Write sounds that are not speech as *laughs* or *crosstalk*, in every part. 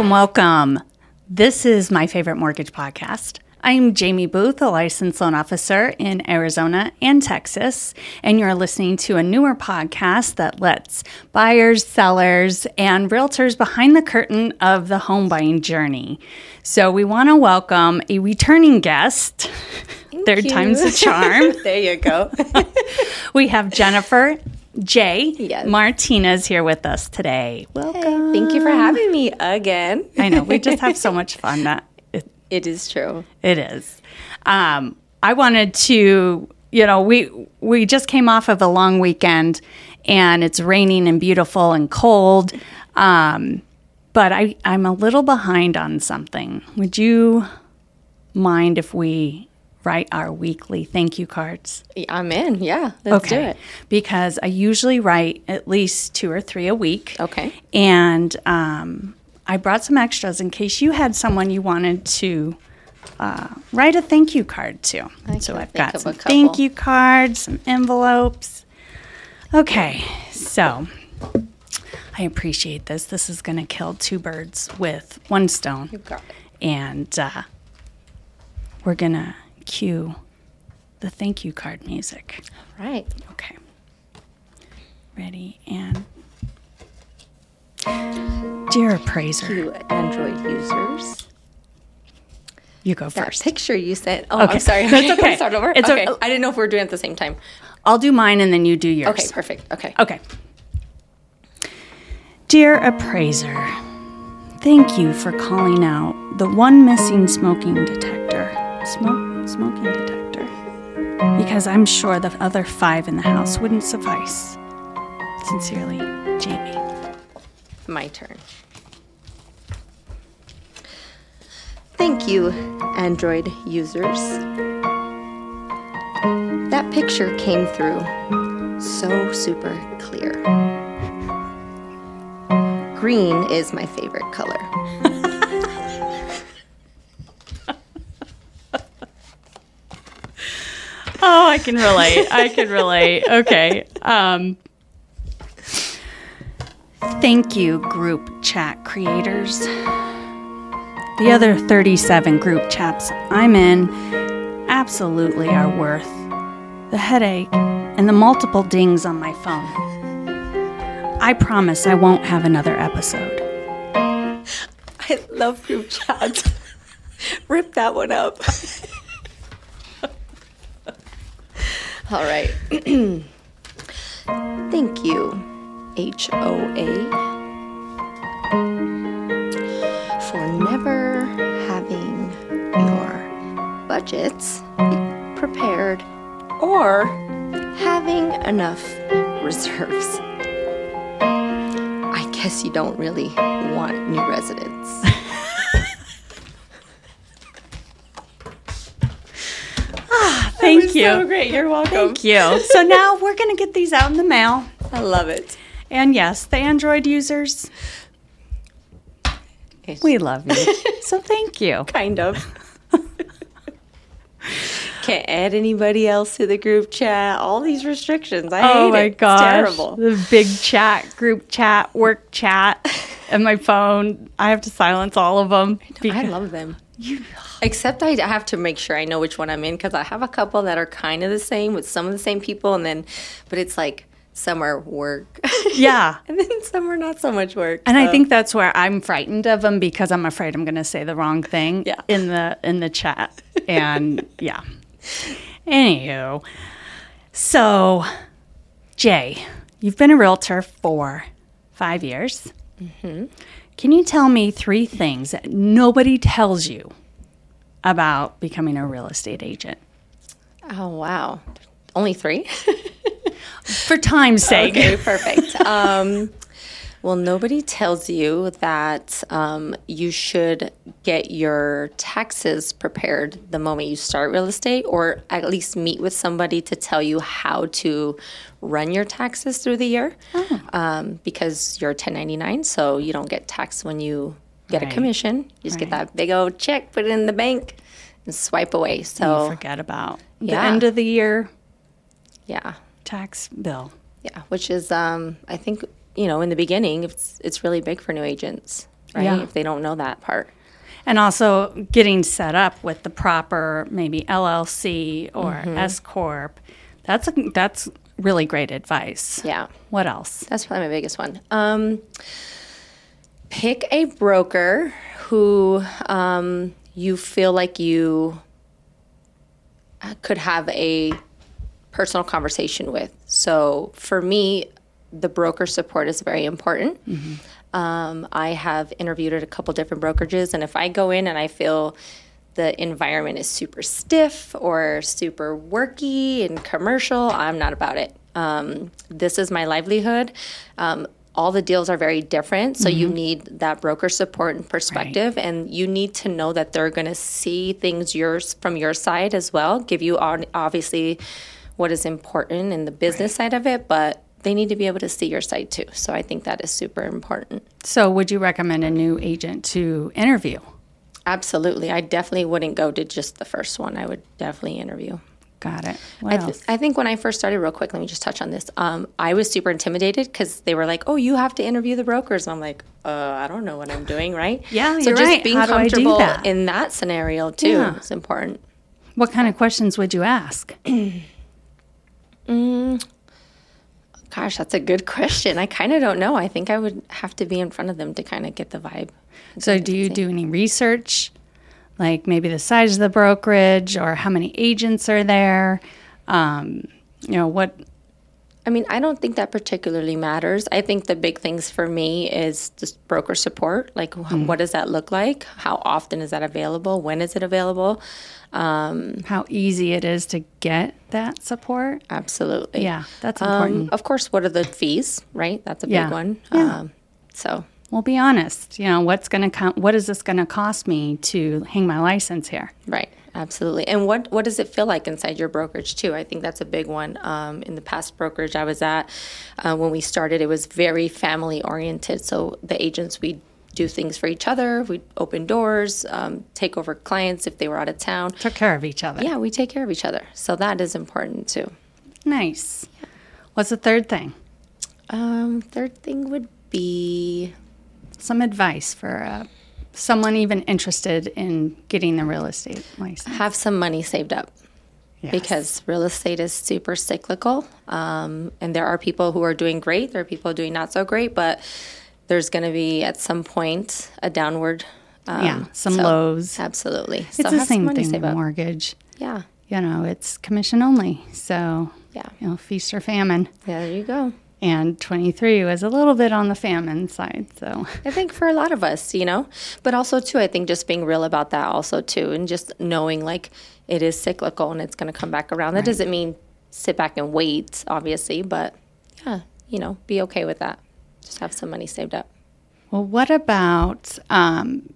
Welcome, welcome. This is my favorite mortgage podcast. I'm Jamie Booth, a licensed loan officer in Arizona and Texas, and you're listening to a newer podcast that lets buyers, sellers, and realtors behind the curtain of the home buying journey. So we want to welcome a returning guest. Third you. time's a *laughs* charm. there you go. *laughs* we have Jennifer J. Yes. Martinez here with us today. Welcome. Thank you for having me again. I know we just have so *laughs* much fun. That it, It is true. it is. Um, I wanted to, you know, we we just came off of a long weekend, and it's raining and beautiful and cold. Um, but I I'm a little behind on something. Would you mind if we write our weekly thank you cards? I'm in. Yeah, let's do it. Because I usually write at least two or three a week. Okay. And um, I brought some extras in case you had someone you wanted to uh, write a thank you card to. so I've got some thank you cards, some envelopes. Okay, so I appreciate this. This is going to kill two birds with one stone. You got it. And uh, we're going to cue the thank you card music. Right. Okay. Ready and. Dear appraiser, To Android users, you go that first. picture you sent. Oh, Okay. I'm sorry. That's *laughs* okay. Start over. It's okay. I didn't know if we were doing it at the same time. I'll do mine and then you do yours. Okay, perfect. Okay. Okay. Dear appraiser, thank you for calling out the one missing smoking detector. Smoke smoking detector. Because I'm sure the other five in the house wouldn't suffice. Sincerely, Jamie. My turn. Thank you, Android users. That picture came through so super clear. Green is my favorite color. I can relate. I can relate. Okay. Um, thank you, group chat creators. The other 37 group chats I'm in absolutely are worth the headache and the multiple dings on my phone. I promise I won't have another episode. I love group chats. *laughs* Rip that one up. *laughs* All right. *clears throat* Thank you, HOA, for never having your budgets prepared or having enough *laughs* reserves. I guess you don't really want new residents. You. great. You're welcome. Thank you. So now we're going to get these out in the mail. I love it. And yes, the Android users, we love you. *laughs* so thank you. kind of. *laughs* Can't add anybody else to the group chat. All these restrictions. I oh hate Oh my it. gosh. It's terrible. The big chat, group chat, work chat, and my phone. I have to silence all of them. I love them. Except I have to make sure I know which one I'm in because I have a couple that are kind of the same with some of the same people, and then, but it's like some are work, *laughs* yeah. and then some are not so much work. And I think that's where I'm frightened of them because I'm afraid I'm going to say the wrong thing Yeah. in the in the chat. And *laughs* yeah. Anywho, so Jay, you've been a realtor for five years. Mm-hmm. Can you tell me three things that nobody tells you about becoming a real estate agent? Oh wow, only three. *laughs* For time's sake. Okay, perfect. Um, well, nobody tells you that um, you should get your taxes prepared the moment you start real estate, or at least meet with somebody to tell you how to run your taxes through the year. Um, because you're 1099, so you don't get taxed when you get Right. a commission. You just get that big old check, put it in the bank, and swipe away. You So, forget about the end of the year yeah. tax bill. Yeah, which is, um, I think, you know, in the beginning, it's it's really big for new agents. right? Yeah. If they don't know that part. And also getting set up with the proper maybe LLC or Mm-hmm. S corp. That's a, that's really great advice. Yeah. What else? That's probably my biggest one. Um, pick a broker who um, you feel like you could have a personal conversation with. So for me, the broker support is very important. Um, I have interviewed at a couple different brokerages, and if I go in and I feel the environment is super stiff or super worky and commercial, I'm not about it. Um, this is my livelihood. Um, all the deals are very different, so you need that broker support and perspective, and you need to know that they're going to see things yours from your side as well. Give you obviously what is important in the business side of it, but they need to be able to see your side too. So I think that is super important. So, would you recommend a new agent to interview? Absolutely. I definitely wouldn't go to just the first one. I would definitely interview. Got it. I, th- I think when I first started, real quick, let me just touch on this. Um, I was super intimidated because they were like, "Oh, you have to interview the brokers." And I'm like, "Uh, I don't know what I'm doing, right?" *laughs* Yeah, so you're just right. being How do I do comfortable that? in that scenario too Yeah. is important. what kind of questions would you ask? *clears throat* Gosh, that's a good question. I kind of don't know. I think I would have to be in front of them to kind of get the vibe. So, do you do any research, like maybe the size of the brokerage or how many agents are there? Um, you know, what I mean, I don't think that particularly matters. I think the big things for me is just broker support. Like, Mm. what does that look like? How often is that available? When is it available? how easy it is to get that support? Absolutely. Yeah, that's Um, important. of course, what are the fees? Right, that's a Yeah. big one. Yeah. Um, so Well, be honest. You know, what's going to co- what is this going to cost me to hang my license here? right, absolutely. And what what does it feel like inside your brokerage too? I think that's a big one. Um, in the past brokerage I was at, uh, when we started, it was very family oriented. So the agents we do things for each other. We open doors, um, take over clients if they were out of town. Took care of each other. Yeah, we take care of each other. So that is important too. Nice. What's the third thing? Um, third thing would be Some advice for uh, someone even interested in getting the real estate license. have some money saved up. Yes. because real estate is super cyclical. Um, and there are people who are doing great, there are people doing not so great, but there's going to be at some point a downward. Um, yeah, some so- lows. Absolutely. It's so the same thing with up. mortgage. Yeah. You know, it's commission only. So, Yeah. you know, feast or famine. Yeah, there you go. And 23 was a little bit on the famine side. So, I think for a lot of us, you know, but also too, I think just being real about that also too, and just knowing like it is cyclical and it's going to come back around. That doesn't mean sit back and wait, obviously, but yeah, you know, be okay with that. Just have some money saved up. well, what about um,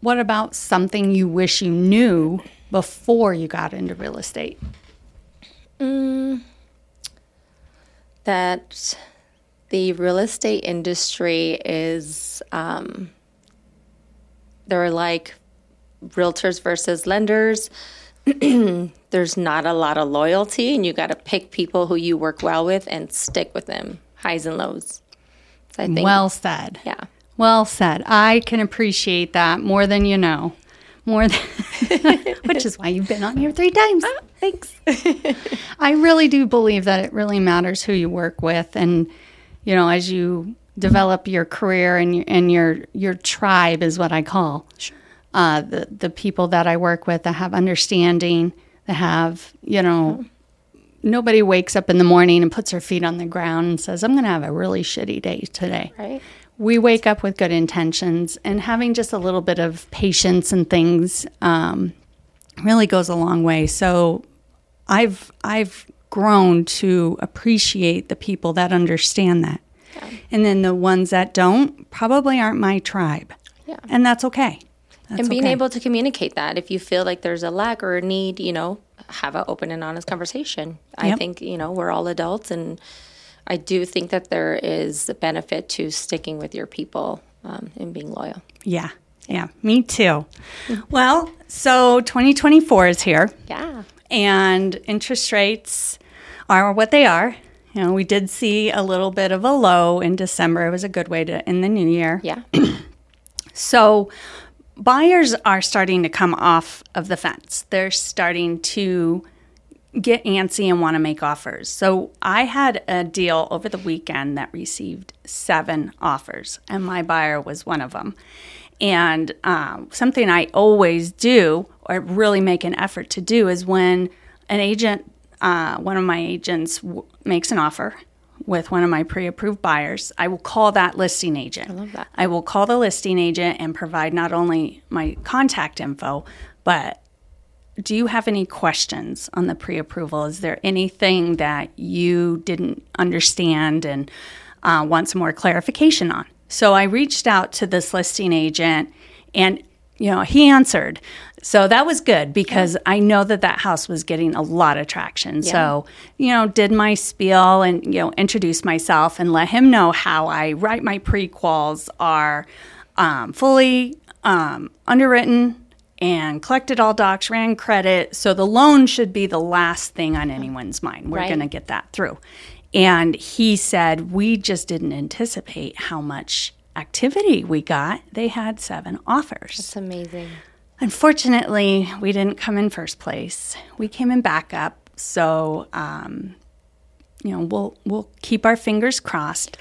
what about something you wish you knew before you got into real estate? That the real estate industry is um, they're like realtors versus lenders *clears throat* there's not a lot of loyalty and you got to pick people who you work well with and stick with them highs and lows so i think Well said. yeah Well said. I can appreciate that more than you know. More than *laughs* which is why you've been on here three times. Thanks *laughs* I really do believe that it really matters who you work with and you know, as you develop your career and your and your your tribe is what I call. Uh, the the people that I work with that have understanding, that have, you know, nobody wakes up in the morning and puts their feet on the ground and says, I'm going to have a really shitty day today. right we wake up with good intentions and having just a little bit of patience and things um, really goes a long way. So i've i've grown to appreciate the people that understand that. And then the ones that don't probably aren't my tribe. Yeah. and that's okay. That's and being okay. able to communicate that if you feel like there's a lack or a need you know have an open and honest conversation. I Yep. think you know we're all adults and i do think that there is a benefit to sticking with your people um, and being loyal. Yeah yeah me too well so 2024 is here yeah and interest rates are what they are. You know, we did see a little bit of a low in December. It was a good way to end the new year. yeah *clears throat* So buyers are starting to come off of the fence. They're starting to get antsy and want to make offers. So I had a deal over the weekend that received seven offers, and my buyer was one of them. And um, something I always do, or really make an effort to do, is when an agent, uh, one of my agents, w- makes an offer with one of my pre-approved buyers, I will call that listing agent. I love that. I will call the listing agent and provide not only my contact info, but do you have any questions on the pre-approval? Is there anything that you didn't understand and uh, want some more clarification on? So I reached out to this listing agent, and you know he answered. So that was good because yeah. I know that that house was getting a lot of traction. Yeah. So you know, did my spiel and you know introduce myself and let him know how I write my prequals are um, fully um, underwritten and collected all docs, ran credit. So the loan should be the last thing on anyone's mind. We're right. going to get that through. And he said, We just didn't anticipate how much activity we got. They had seven offers. That's amazing. Unfortunately, we didn't come in first place. We came in backup. So, um, you know, we'll we'll keep our fingers crossed.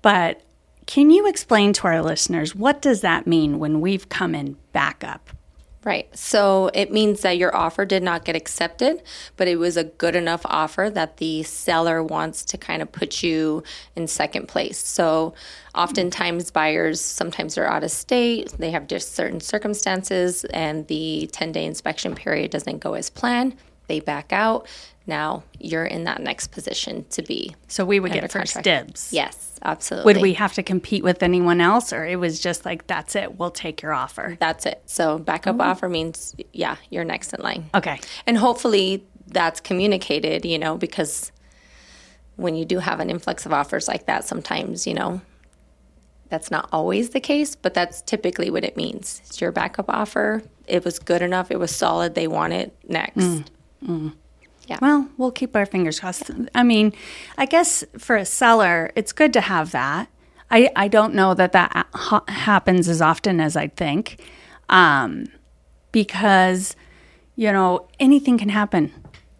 But can you explain to our listeners what does that mean when we've come in backup? Right. So it means that your offer did not get accepted, but it was a good enough offer that the seller wants to kind of put you in second place. So oftentimes buyers, sometimes they're out of state, they have just certain circumstances, and the 10 day inspection period doesn't go as planned. They back out. Now you're in that next position to be. So we would get first contract. dibs. Yes absolutely. Would we have to compete with anyone else, or it was just like, that's it, we'll take your offer? That's it. So, backup mm-hmm. offer means, yeah, you're next in line. Okay. And hopefully that's communicated, you know, because when you do have an influx of offers like that, sometimes, you know, that's not always the case, but that's typically what it means. It's your backup offer. It was good enough, it was solid, they want it next. Mm. Mm. Yeah. Well, we'll keep our fingers crossed. I mean, I guess for a seller, it's good to have that. I, I don't know that that ha- happens as often as I'd think um, because, you know, anything can happen.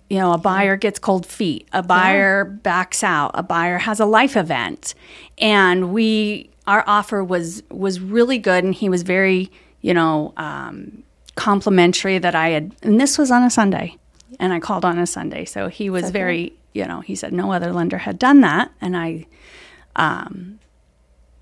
You know, a buyer gets cold feet, a buyer yeah. backs out, a buyer has a life event. And we, our offer was, was really good and he was very, you know, um, complimentary that I had, and this was on a Sunday and I called on a Sunday. So he was okay. very, you know, he said no other lender had done that, and I, um,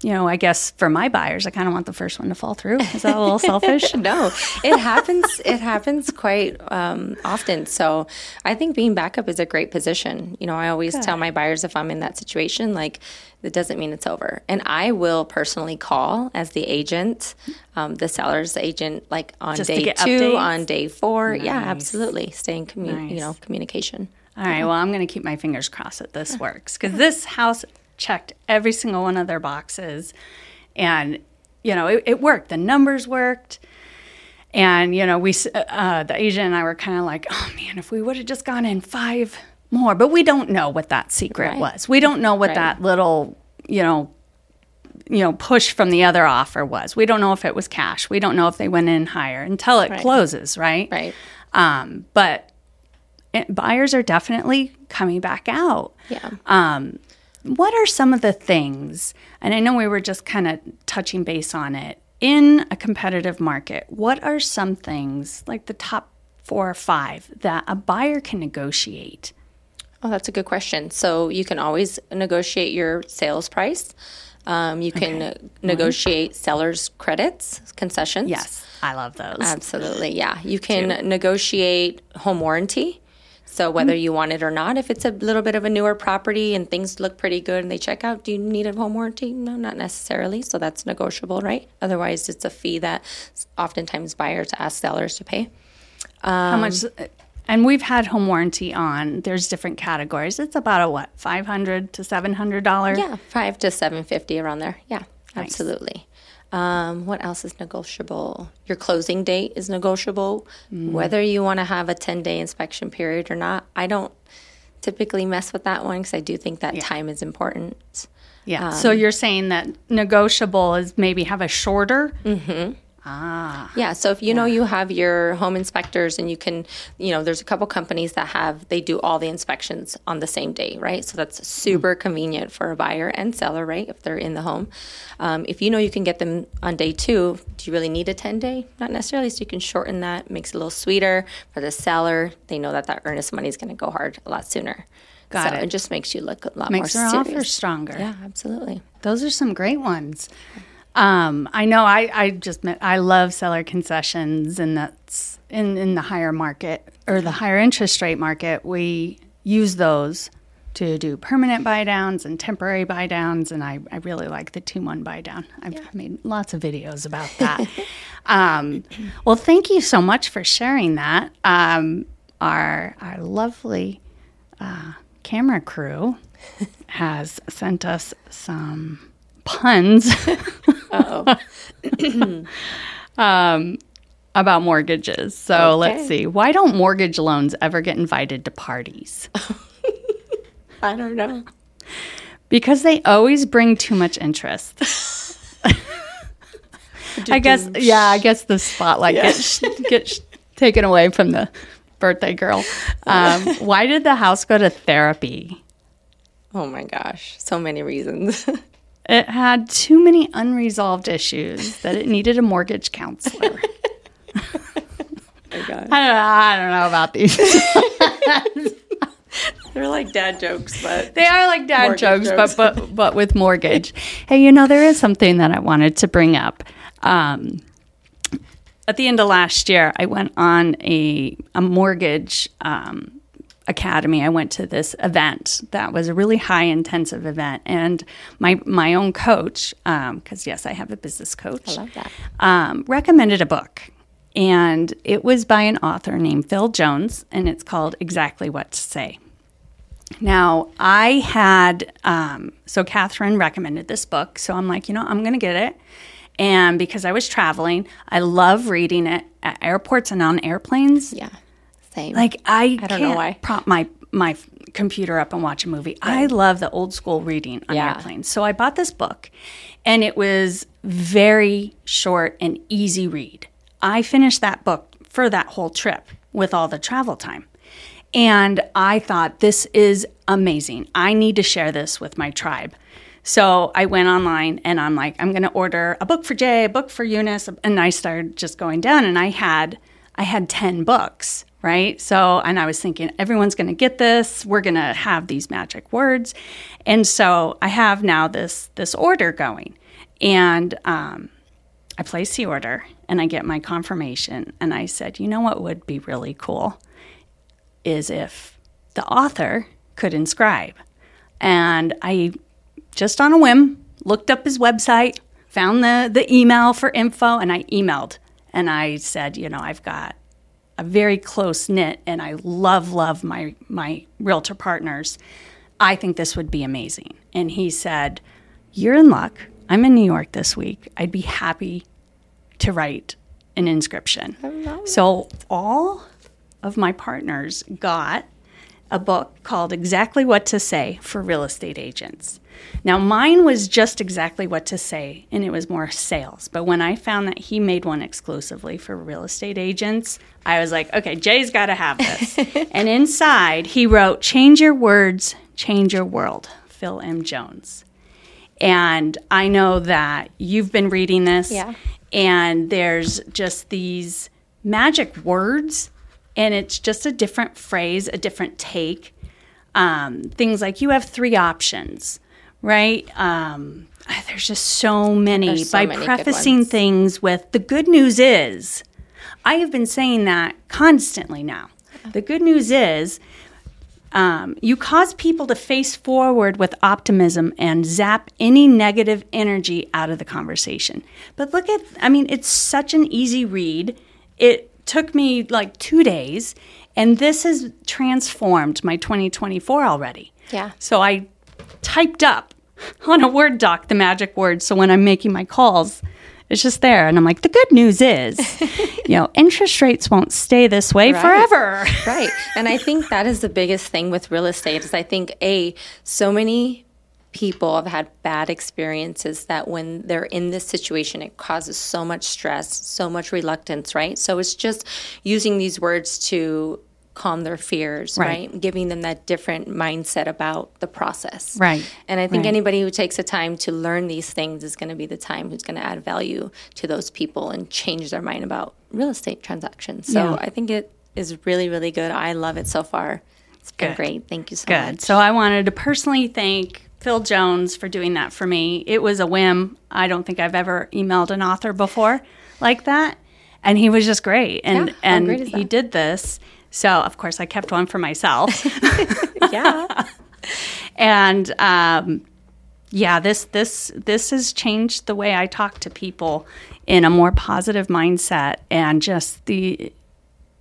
you know, I guess for my buyers, I kind of want the first one to fall through. Is that a little *laughs* selfish? *laughs* no, it happens. It happens quite um, often. So I think being backup is a great position. You know, I always Good. tell my buyers if I'm in that situation, like it doesn't mean it's over. And I will personally call as the agent, um, the seller's agent, like on Just day two, updates? on day four. Nice. Yeah, absolutely. Stay in commu- nice. you know communication. All right. Well, I'm going to keep my fingers crossed that this works because this house checked every single one of their boxes. And, you know, it, it worked. The numbers worked. And, you know, we, uh, the agent and I were kind of like, oh man, if we would have just gone in five more. But we don't know what that secret right. was. We don't know what right. that little, you know, you know, push from the other offer was. We don't know if it was cash. We don't know if they went in higher until it right. closes, right? Right. Um, but it, buyers are definitely coming back out. Yeah. Um, what are some of the things, and I know we were just kind of touching base on it, in a competitive market, what are some things, like the top four or five, that a buyer can negotiate? Oh, that's a good question. So you can always negotiate your sales price. Um, you can okay. negotiate sellers' credits, concessions. Yes, I love those. Absolutely, yeah. You *laughs* can negotiate home warranty. So whether mm-hmm. you want it or not, if it's a little bit of a newer property and things look pretty good and they check out, do you need a home warranty? No, not necessarily. So that's negotiable, right? Otherwise, it's a fee that oftentimes buyers ask sellers to pay. Um, How much? And we've had home warranty on. There's different categories. It's about a what, five hundred to seven hundred dollar. Yeah, five to seven fifty around there. Yeah, nice. absolutely. Um, what else is negotiable? Your closing date is negotiable. Mm. Whether you want to have a 10 day inspection period or not, I don't typically mess with that one because I do think that time is important. Yeah. so you're saying that negotiable is maybe have a shorter. Yeah, so if you know you have your home inspectors and you can, you know, there's a couple companies that have, they do all the inspections on the same day, right? So that's super convenient for a buyer and seller, right? If they're in the home. Um, if you know you can get them on day two, do you really need a 10 day? Not necessarily. So you can shorten that, makes it a little sweeter for the seller. They know that that earnest money is going to go hard a lot sooner. Got so it. it just makes you look a lot Makes more our serious. offer stronger. Yeah, absolutely. Those are some great ones. Um, I know I, I just met, I love seller concessions and that's in, in the higher market or the higher interest rate market, we use those to do permanent buy downs and temporary buy downs. And I, I really like the two one buy down. I've made lots of videos about that. *laughs* um, well, thank you so much for sharing that. Um, our, our lovely uh, camera crew *laughs* has sent us some puns *laughs* *coughs* um, about mortgages. So let's see. Why don't mortgage loans ever get invited to parties? *laughs* I don't know. Because they always bring too much interest. *laughs* I guess, yeah, I guess the spotlight gets, gets taken away from the birthday girl. Um, *laughs* why did the house go to therapy? Oh my gosh, so many reasons. It had too many unresolved issues that it needed a mortgage counselor. *laughs* God. I don't know, I don't know about these. *laughs* They're like dad jokes, but They are like dad jokes, jokes. but but but with mortgage. hey, you know there is something that I wanted to bring up. Um, at the end of last year, I went on a a mortgage um, academy. I went to this event that was a really high intensive event, and my my own coach, because yes, I have a business coach, I love that. um, recommended a book. And it was by an author named Phil Jones, and it's called Exactly What to Say. Now, I had, um, so Catherine recommended this book. So I'm like, you know, I'm going to get it. And because I was traveling, I love reading it at airports and on airplanes. Yeah, same. Like I, I don't know why. prop my my computer up and watch a movie. I love the old school reading on Yeah. airplanes. So I bought this book, and it was very short and easy read. I finished that book for that whole trip with all the travel time. And I thought, this is amazing. I need to share this with my tribe. So I went online and I'm like, I'm going to order a book for Jay, a book for Eunice. And I started just going down and I had, I had 10 books, right? So, and I was thinking, everyone's going to get this. We're going to have these magic words. And so I have now this, this order going. And, um, I place the order and I get my confirmation. And I said, you know what would be really cool is if the author could inscribe. And I just on a whim looked up his website, found the, the email for info, and I emailed. And I said, you know, I've got very close knit and I love, love my, my realtor partners. I think this would be amazing. And he said, You're in luck. I'm in New York this week. I'd be happy to write an inscription. So all of my partners got a book called Exactly What to Say for Real Estate Agents. Now, mine was just exactly what to say, and it was more sales. But when I found that he made one exclusively for real estate agents, I was like, okay, Jay's got to have this. *laughs* and inside, he wrote, Change your words, change your world, Phil M. Jones. And I know that you've been reading this, Yeah. and there's just these magic words, and it's just a different phrase, a different take. Um, things like you have three options, right? Um, there's just so many. So By many prefacing things with the good news is, I have been saying that constantly now. The good news is, um, you cause people to face forward with optimism and zap any negative energy out of the conversation. But look at, I mean, it's such an easy read. It took me like two days, and this has transformed my 2024 already. Yeah. So I typed up on a Word doc the magic words. So when I'm making my calls, It's just there. And I'm like, the good news is, *laughs* you know, interest rates won't stay this way Right. forever. *laughs* right. And I think that is the biggest thing with real estate is I think a so many people have had bad experiences that when they're in this situation it causes so much stress, so much reluctance, right? So it's just using these words to calm their fears, Right. right? Giving them that different mindset about the process. Right. And I think Right. anybody who takes the time to learn these things is going to be the time who's going to add value to those people and change their mind about real estate transactions. So Yeah. I think it is really, really good. I love it so far. It's been Good. great. Thank you so Good. much. So I wanted to personally thank Phil Jones for doing that for me. It was a whim. I don't think I've ever emailed an author before like that. And he was just great. And Yeah, and he did this. So of course I kept one for myself. *laughs* *laughs* yeah. and um, yeah, this this this has changed the way I talk to people in a more positive mindset, and just the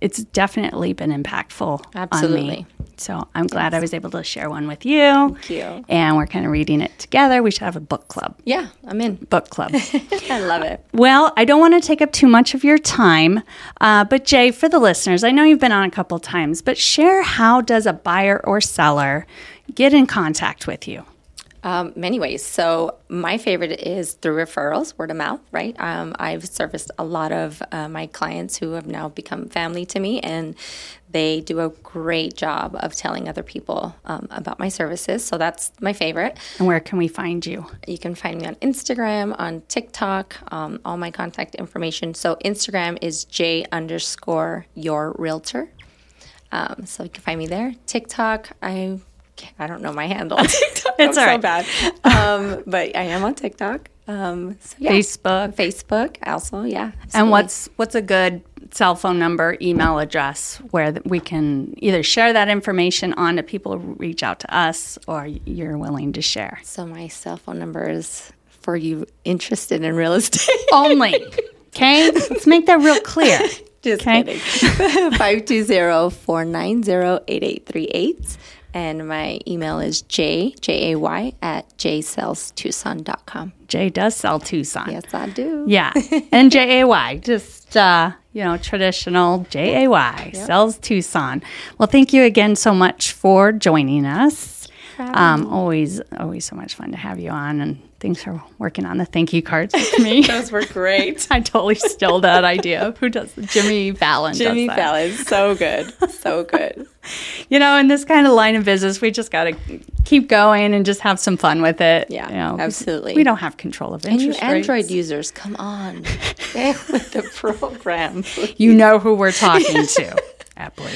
it's definitely been impactful. On me. Absolutely. So I'm glad I was able to share one with you. Thank you. And we're kind of reading it together. We should have a book club. Yeah, I'm in. Book club. *laughs* I love it. Well, I don't want to take up too much of your time, uh, but Jay, for the listeners, I know you've been on a couple times, but share how does a buyer or seller get in contact with you? Um, many ways. So my favorite is through referrals, word of mouth. Right. Um, I've serviced a lot of uh, my clients who have now become family to me, and they do a great job of telling other people um, about my services. So that's my favorite. And where can we find you? You can find me on Instagram, on TikTok, um, all my contact information. So Instagram is J underscore your realtor. Um, so you can find me there. TikTok, I I don't know my handle. on *laughs* TikTok. It's I'm all so right. bad. *laughs* Um, but I am on TikTok. Um, so yeah. Facebook. Facebook also, yeah. And what's what's a good cell phone number, email address where we can either share that information on to people who reach out to us or you're willing to share? so my cell phone number is for you interested in real estate. *laughs* Only. Okay? Let's make that real clear. Just Okay. kidding. 520-490-8838. And my email is j, J-A-Y, at jsalestucson.com. Jay does sell Tucson. Yes, I do. Yeah. *laughs* And J A Y, just, uh, you know, traditional J A Y, sells Tucson. Well, thank you again so much for joining us. Um, always, always so much fun to have you on. And thanks for working on the thank you cards *laughs* with me. Those were great. *laughs* I totally stole that idea. Who does Jimmy Fallon? does Jimmy. Fallon, so *laughs* good. So good. You know, in this kind of line of business, we just got to keep going and just have some fun with it. Yeah, you know, absolutely. We don't have control of interest And you interest Android users, come on. Stay with the program. You know who we're talking to, Apple.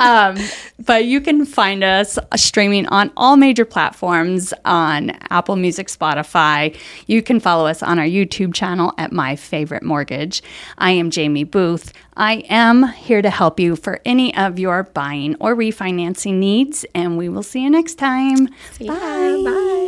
Um, but you can find us streaming on all major platforms on Apple Music, Spotify. You can follow us on our YouTube channel at My Favorite Mortgage. I am Jamie Booth. I am here to help you for any of your buying or refinancing needs, and we will see you next time. Bye. Bye.